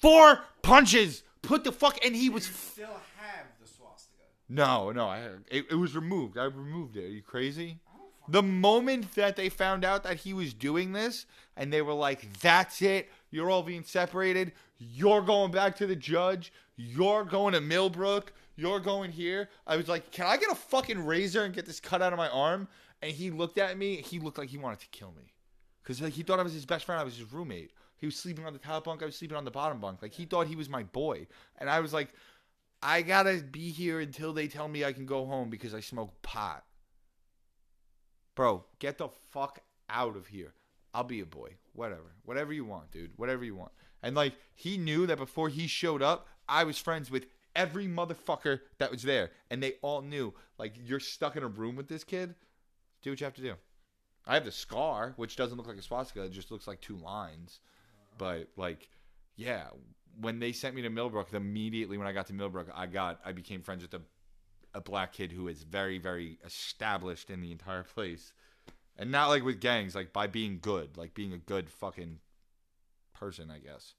Four punches. Put the fuck and he You was. still have the swastika. No, no, I it, it was removed. I removed it. Are you crazy? The moment that they found out that he was doing this and they were like, that's it, you're all being separated, you're going back to the judge, you're going to Millbrook, you're going here. I was like, can I get a fucking razor and get this cut out of my arm? And he looked at me, he looked like he wanted to kill me. Because like, he thought I was his best friend, I was his roommate. He was sleeping on the top bunk, I was sleeping on the bottom bunk. Like, he thought he was my boy. And I was like, I gotta be here until they tell me I can go home because I smoke pot. Bro, get the fuck out of here. I'll be a boy. Whatever. Whatever you want, dude. Whatever you want. And like he knew that before he showed up, I was friends with every motherfucker that was there. And they all knew, like, you're stuck in a room with this kid. Do what you have to do. I have the scar, which doesn't look like a swastika, it just looks like two lines. But like, yeah, when they sent me to Millbrook, immediately when I got to Millbrook, I got I became friends with a a black kid who is very very established in the entire [LAUGHS] place, and not like with gangs, like by being good, like being a good fucking person, I guess.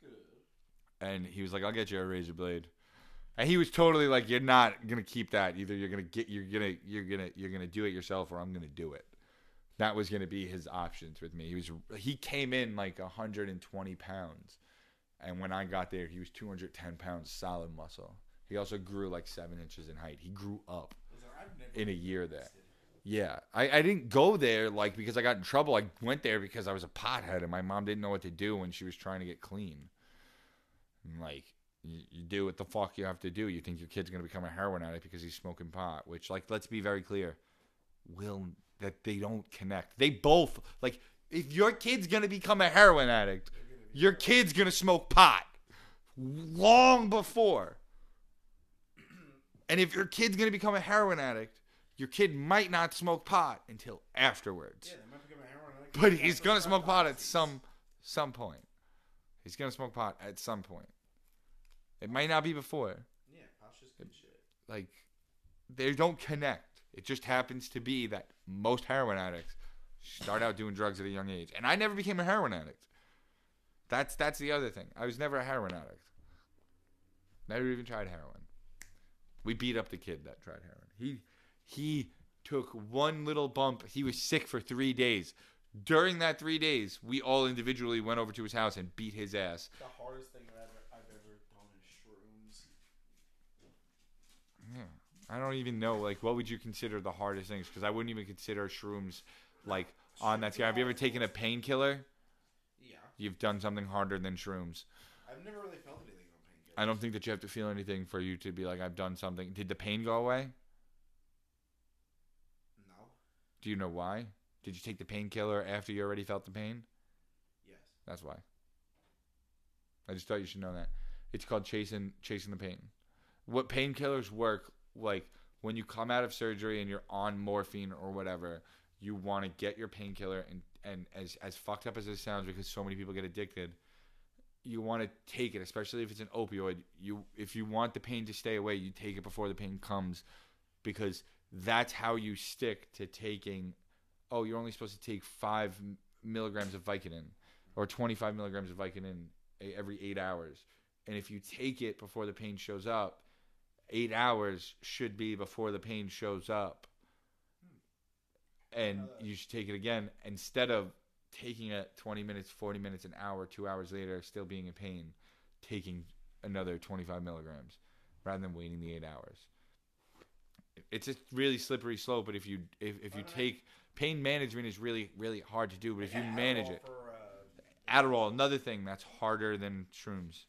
Good. And he was like, "I'll get you a razor blade," and he was totally like, "You're not gonna keep that. Either you're gonna get you're gonna you're gonna you're gonna do it yourself, or I'm gonna do it." That was gonna be his options with me. He was he came in like 120 pounds. And when I got there, he was 210 pounds solid muscle. He also grew like seven inches in height. He grew up Was there- I've never in a year there. Yeah, I, I didn't go there like because I got in trouble. I went there because I was a pothead and my mom didn't know what to do when she was trying to get clean. And like you, you do what the fuck you have to do. You think your kid's gonna become a heroin addict because he's smoking pot, which like let's be very clear, will that they don't connect. They both like if your kid's gonna become a heroin addict, your kid's gonna smoke pot long before. And if your kid's gonna become a heroin addict, your kid might not smoke pot until afterwards. Yeah, they might become a heroin addict. But he's gonna smoke pot at some some point. He's gonna smoke pot at some point. It might not be before. Yeah, pot's just good shit. Like they don't connect. It just happens to be that most heroin addicts start out doing drugs at a young age. And I never became a heroin addict. That's that's the other thing. I was never a heroin addict. Never even tried heroin. We beat up the kid that tried heroin. He he took one little bump. He was sick for three days. During that three days, we all individually went over to his house and beat his ass. The hardest thing I've ever, I've ever done is shrooms. Yeah. I don't even know like what would you consider the hardest things because I wouldn't even consider shrooms like on that scale. Have you ever taken a painkiller? Yeah, You've done something harder than shrooms. I've never really felt anything on painkillers. I don't think that you have to feel anything for you to be like I've done something. Did the pain go away? No. Do you know why? Did you take the painkiller after you already felt the pain? Yes. That's why. I just thought you should know that. It's called chasing chasing the pain. What painkillers work like when you come out of surgery and you're on morphine or whatever, you want to get your painkiller and and as as fucked up as it sounds because so many people get addicted, you want to take it, especially if it's an opioid. You if you want the pain to stay away, you take it before the pain comes because that's how you stick to taking oh, you're only supposed to take five milligrams of Vicodin or 25 milligrams of Vicodin every eight hours. And if you take it before the pain shows up, eight hours should be before the pain shows up. And you should take it again instead of taking it 20 minutes, 40 minutes, an hour, two hours later, still being in pain, taking another 25 milligrams rather than waiting the eight hours. It's a really slippery slope, but if you if, if you take pain management is really really hard to do, but if you manage it, For, uh, Adderall, another thing that's harder than shrooms.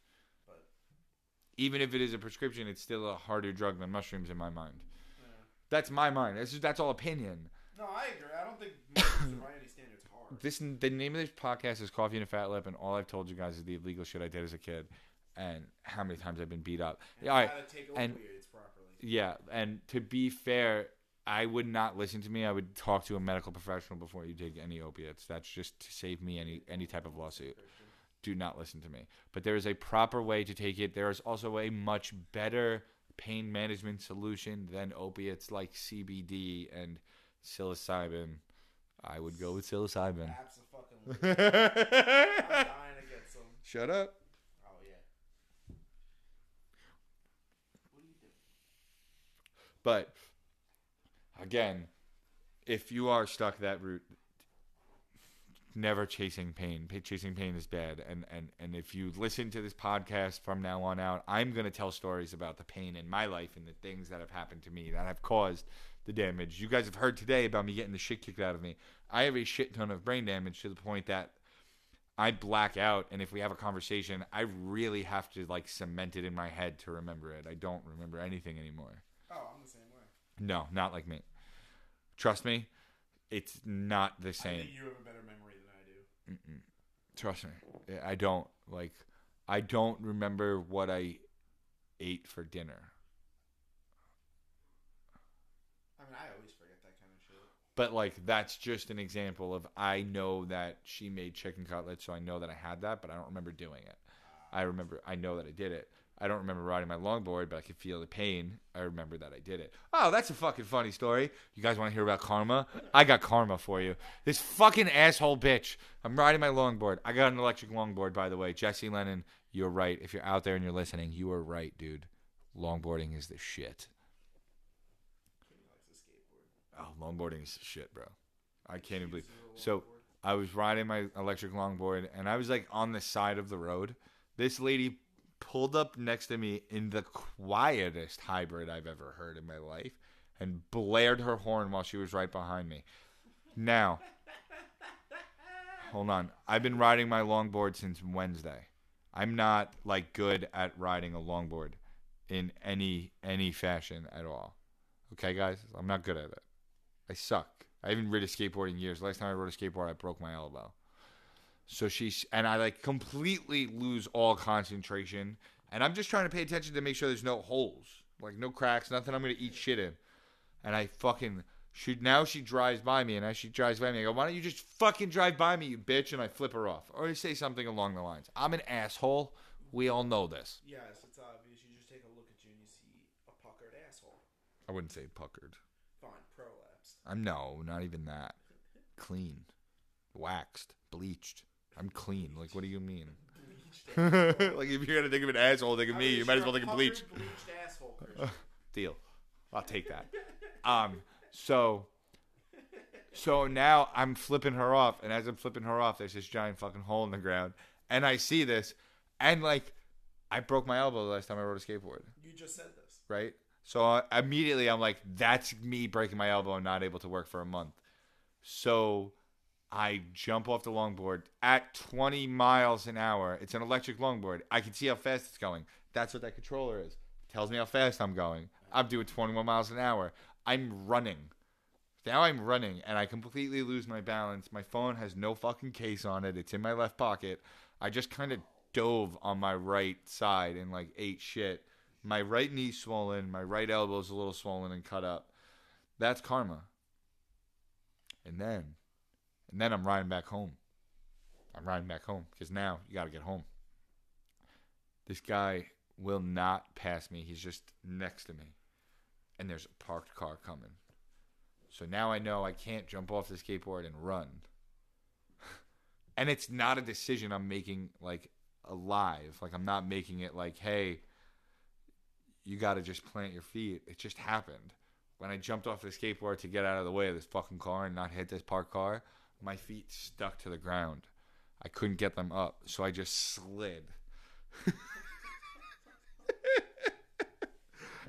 Even if it is a prescription, it's still a harder drug than mushrooms in my mind. yeah. That's my mind. That's just, that's all opinion. No, I agree. I don't think mushrooms are by any standards hard. This the name of this podcast is Coffee and a Fat Lip, and all I've told you guys is the illegal shit I did as a kid, and how many times I've been beat up. And Yeah, all right. how to take and- opioids properly. Yeah, and to be fair, I would not listen to me. I would talk to a medical professional before you take any opiates. That's just to save me any any type of lawsuit. Do not listen to me. But there is a proper way to take it. There is also a much better pain management solution than opiates like CBD and psilocybin. I would go with psilocybin. Absolutely. [LAUGHS] I'm dying to get some. Shut up. Oh yeah. What are you doing? But again, if you are stuck that route, never chasing pain. Chasing pain is bad. And, and, and if you listen to this podcast from now on out, I'm going to tell stories about the pain in my life and the things that have happened to me that have caused the damage. You guys have heard today about me getting the shit kicked out of me. I have a shit ton of brain damage to the point that I black out. And if we have a conversation, I really have to like cement it in my head to remember it. I don't remember anything anymore. Oh, I'm the same way. No, not like me. Trust me, it's not the I same. think you have a better memory do. Trust me, I don't like. I don't remember what I ate for dinner. I mean, I always forget that kind of shit. But like that's just an example of I know that she made chicken cutlets, so I know that I had that, but I don't remember doing it. Ah. I remember I know that I did it. I don't remember riding my longboard, but I could feel the pain. I remember that I did it. Oh, that's a fucking funny story. You guys want to hear about karma? I got karma for you. This fucking asshole bitch. I'm riding my longboard. I got an electric longboard, by the way. Jesse Lennon, you're right. If you're out there and you're listening, you are right, dude. Longboarding is the shit. Oh, longboarding is shit, bro. I can't even believe. So I was riding my electric longboard and I was like on the side of the road. This lady pulled up next to me in the quietest hybrid I've ever heard in my life and blared her horn while she was right behind me. Now, hold on. I've been riding my longboard since Wednesday. I'm not like good at riding a longboard in any any fashion at all. Okay, guys? I'm not good at it. I suck. I haven't ridden a skateboard in years. Last time I rode a skateboard, I broke my elbow. So she's and I like completely lose all concentration, and I'm just trying to pay attention to make sure there's no holes, like no cracks, nothing I'm gonna eat shit in. And I fucking she now she drives by me, and as she drives by me, I go, "Why don't you just fucking drive by me, you bitch?" And I flip her off, or I say something along the lines. I'm an asshole. We all know this. Yes, it's obvious. You just take a look at you and you see a puckered asshole. I wouldn't say puckered. Fine, prolapse. I'm no, not even that. Clean, waxed, bleached. I'm clean. Like, what do you mean? [LAUGHS] like, if you're gonna think of an asshole, think of me. You might as well think of bleach. [LAUGHS] Deal. I'll take that. Um. So. So now I'm flipping her off, and as I'm flipping her off, there's this giant fucking hole in the ground, and I see this, and like, I broke my elbow the last time I rode a skateboard. you just said this. right? So uh, immediately I'm like, that's me breaking my elbow and not able to work for a month. So I jump off the longboard at 20 miles an hour. It's an electric longboard. I can see how fast it's going. That's what that controller is. Tells me how fast I'm going. I'm doing 21 miles an hour. I'm running. Now I'm running and I completely lose my balance. My phone has no fucking case on it. It's in my left pocket. I just kind of dove on my right side and like ate shit. My right knee's swollen. My right elbow's a little swollen and cut up. That's karma. And then, and then I'm riding back home. I'm riding back home because now you got to get home. This guy will not pass me. He's just next to me. And there's a parked car coming. So now I know I can't jump off the skateboard and run. [LAUGHS] and it's not a decision I'm making like alive. Like I'm not making it like, hey, you got to just plant your feet. It just happened. When I jumped off the skateboard to get out of the way of this fucking car and not hit this parked car, my feet stuck to the ground. I couldn't get them up, so I just slid. [LAUGHS]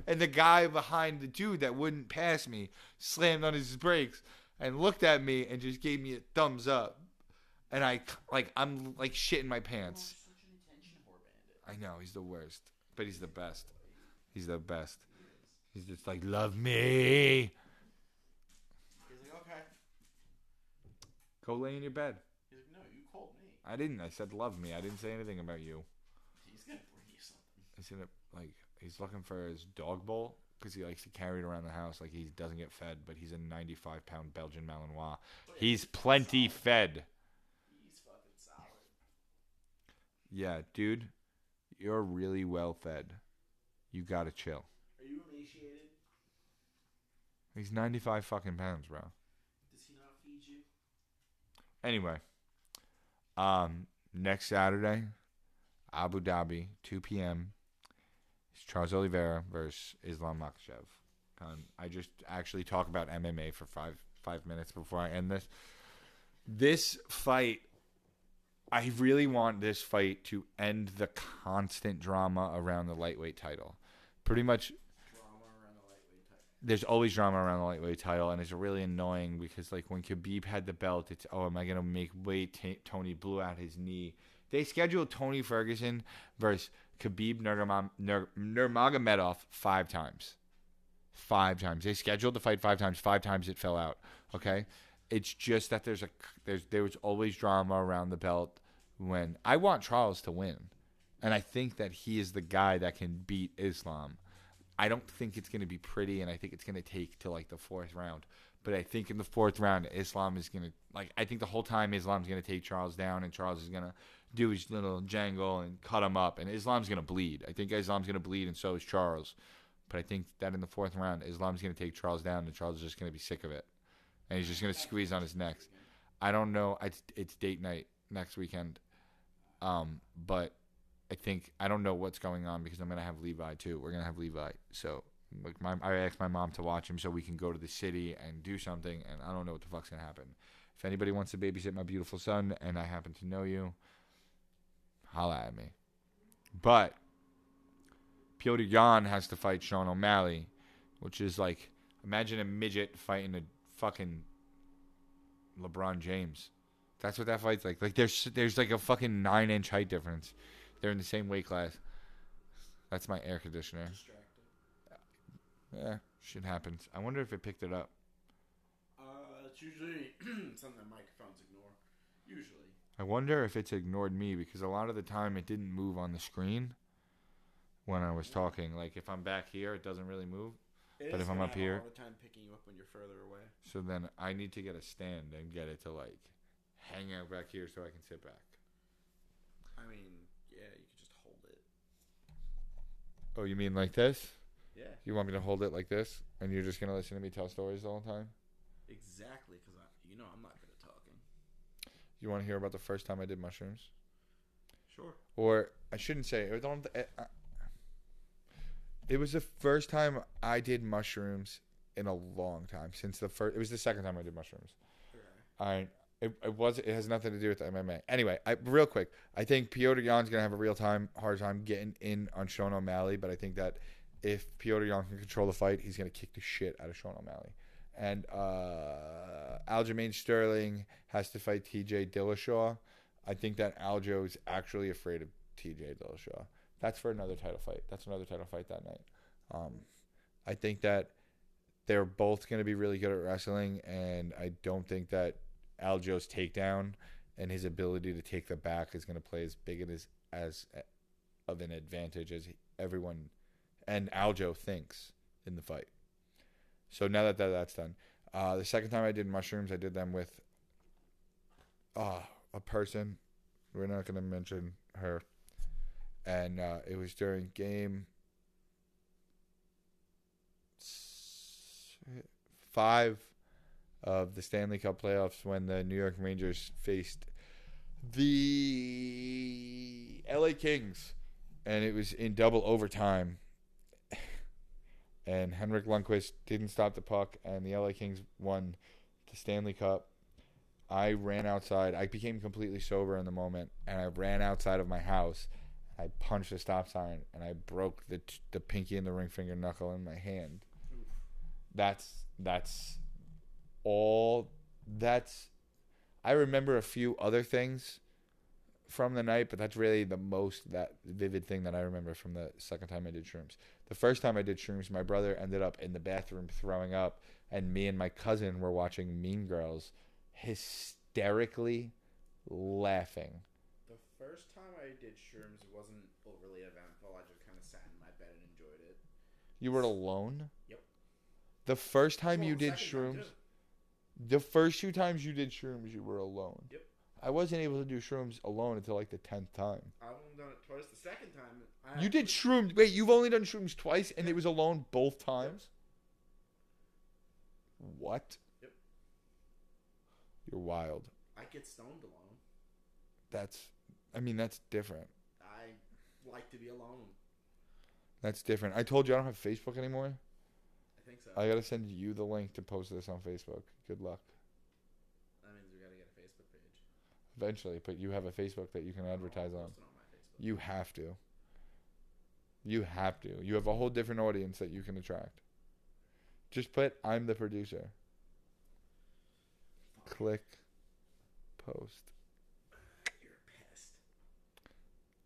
and the guy behind the dude that wouldn't pass me slammed on his brakes and looked at me and just gave me a thumbs up. And I like I'm like shitting my pants. Such an attention whore bandit. I know he's the worst, but he's the best. He's the best. He's just like love me. He's like, okay. Go lay in your bed. He's like, no, you called me. I didn't. I said love me. I didn't say anything about you. He's gonna bring you something. He's gonna like he's looking for his dog bowl because he likes to carry it around the house like he doesn't get fed. But he's a 95 pound Belgian Malinois. He's plenty fed. He's fucking solid. Yeah, dude, you're really well fed. You gotta chill. Are you emaciated? He's 95 fucking pounds, bro. Does he not feed you? Anyway, um, next Saturday, Abu Dhabi, 2 p.m. It's Charles Oliveira versus Islam Makhachev. Um, I just actually talk about MMA for five five minutes before I end this. This fight, I really want this fight to end the constant drama around the lightweight title. Pretty much, Drama around the lightweight title. There's always drama around the lightweight title, and it's really annoying because like when Khabib had the belt, it's oh, am I gonna make weight? T- Tony blew out his knee. They scheduled Tony Ferguson versus Khabib Nurmagomedov Nur- Nurmagomedov five times. Five times. They scheduled the fight five times. Five times it fell out. Okay, it's just that there's a there's there was always drama around the belt. When I want Charles to win, and I think that he is the guy that can beat Islam. I don't think it's going to be pretty, and I think it's going to take to like the fourth round. But I think in the fourth round, Islam is going to like. I think the whole time Islam's going to take Charles down, and Charles is going to do his little jangle and cut him up, and Islam's going to bleed. I think Islam's going to bleed, and so is Charles. But I think that in the fourth round, Islam's going to take Charles down, and Charles is just going to be sick of it, and he's just going to squeeze on his neck. I don't know. It's, it's date night next weekend, um, but I think I don't know what's going on because I'm gonna have Levi too. We're gonna have Levi, so like my I asked my mom to watch him so we can go to the city and do something, and I don't know what the fuck's gonna happen. If anybody wants to babysit my beautiful son, and I happen to know you, holla at me. But Petr Yan has to fight Sean O'Malley, which is like imagine a midget fighting a fucking LeBron James. That's what that fight's like. Like there's there's like a fucking nine inch height difference. They're in the same weight class. That's my air conditioner. Distracted. Yeah, shit happens. I wonder if it picked it up. Uh, it's usually [CLEARS THROAT] something that microphones ignore. Usually. I wonder if it's ignored me because a lot of the time it didn't move on the screen when I was talking. Like if I'm back here, it doesn't really move. It But if I'm up here- a harder time picking you up when you're further away. So then I need to get a stand and get it to like hang out back here so I can sit back. I mean, yeah, you could just hold it. Oh, you mean like this? Yeah, You want me to hold it like this, and you're just gonna listen to me tell stories all the whole time? exactly. Because you know I'm not good at talking. You want to hear about the first time I did mushrooms? Sure. or I shouldn't say it. Don't. It, uh, it was the first time I did mushrooms in a long time. Since the first, it was the second time I did mushrooms. I. It, it was. It has nothing to do with MMA. Anyway, I, real quick, I think Petr Yan's gonna have a real time, hard time getting in on Sean O'Malley. But I think that if Petr Yan can control the fight, he's gonna kick the shit out of Sean O'Malley. And uh, Aljamain Sterling has to fight T.J. Dillashaw. I think that Aljo is actually afraid of TJ Dillashaw. That's for another title fight. That's another title fight that night. Um, I think that they're both going to be really good at wrestling, and I don't think that Aljo's takedown and his ability to take the back is going to play as big as as of an advantage as everyone and Aljo thinks in the fight. So now that, that that's done, uh, the second time I did mushrooms, I did them with uh, a person. We're not going to mention her. And uh, it was during game five of the Stanley Cup playoffs when the New York Rangers faced the LA Kings. And it was in double overtime. And Henrik Lundqvist didn't stop the puck, and the LA Kings won the Stanley Cup. I ran outside. I became completely sober in the moment, and I ran outside of my house. I punched the stop sign, and I broke the the pinky and the ring finger knuckle in my hand. That's that's all. That's. I remember a few other things from the night, but that's really the most that vivid thing that I remember from the second time I did shrooms. The first time I did shrooms, my brother ended up in the bathroom throwing up, and me and my cousin were watching Mean Girls hysterically laughing. The first time I did shrooms wasn't overly eventful. I just kind of sat in my bed and enjoyed it. You were alone? Yep. The first time Well, you did shrooms. The first two times you did shrooms, you were alone. Yep. I wasn't able to do shrooms alone until like the 10th time. I've only done it twice. The second time, I You did shrooms. Wait, you've only done shrooms twice and Yeah. it was alone both times? What? Yep. You're wild. I get stoned alone. That's, I mean, that's different. I like to be alone. That's different. I told you I don't have Facebook anymore. I think think so. I gotta send you the link to post this on Facebook. Good luck. that means we gotta get a Facebook page. Eventually, but you have a Facebook that you can advertise on. on. You have to. You have to. You have a whole different audience that you can attract. Just put I'm the producer. Click post. You're pissed.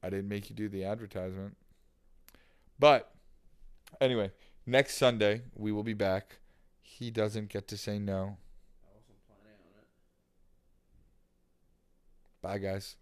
I didn't make you do the advertisement. But anyway, next Sunday we will be back. He doesn't get to say no. I wasn't planning on it. Bye guys.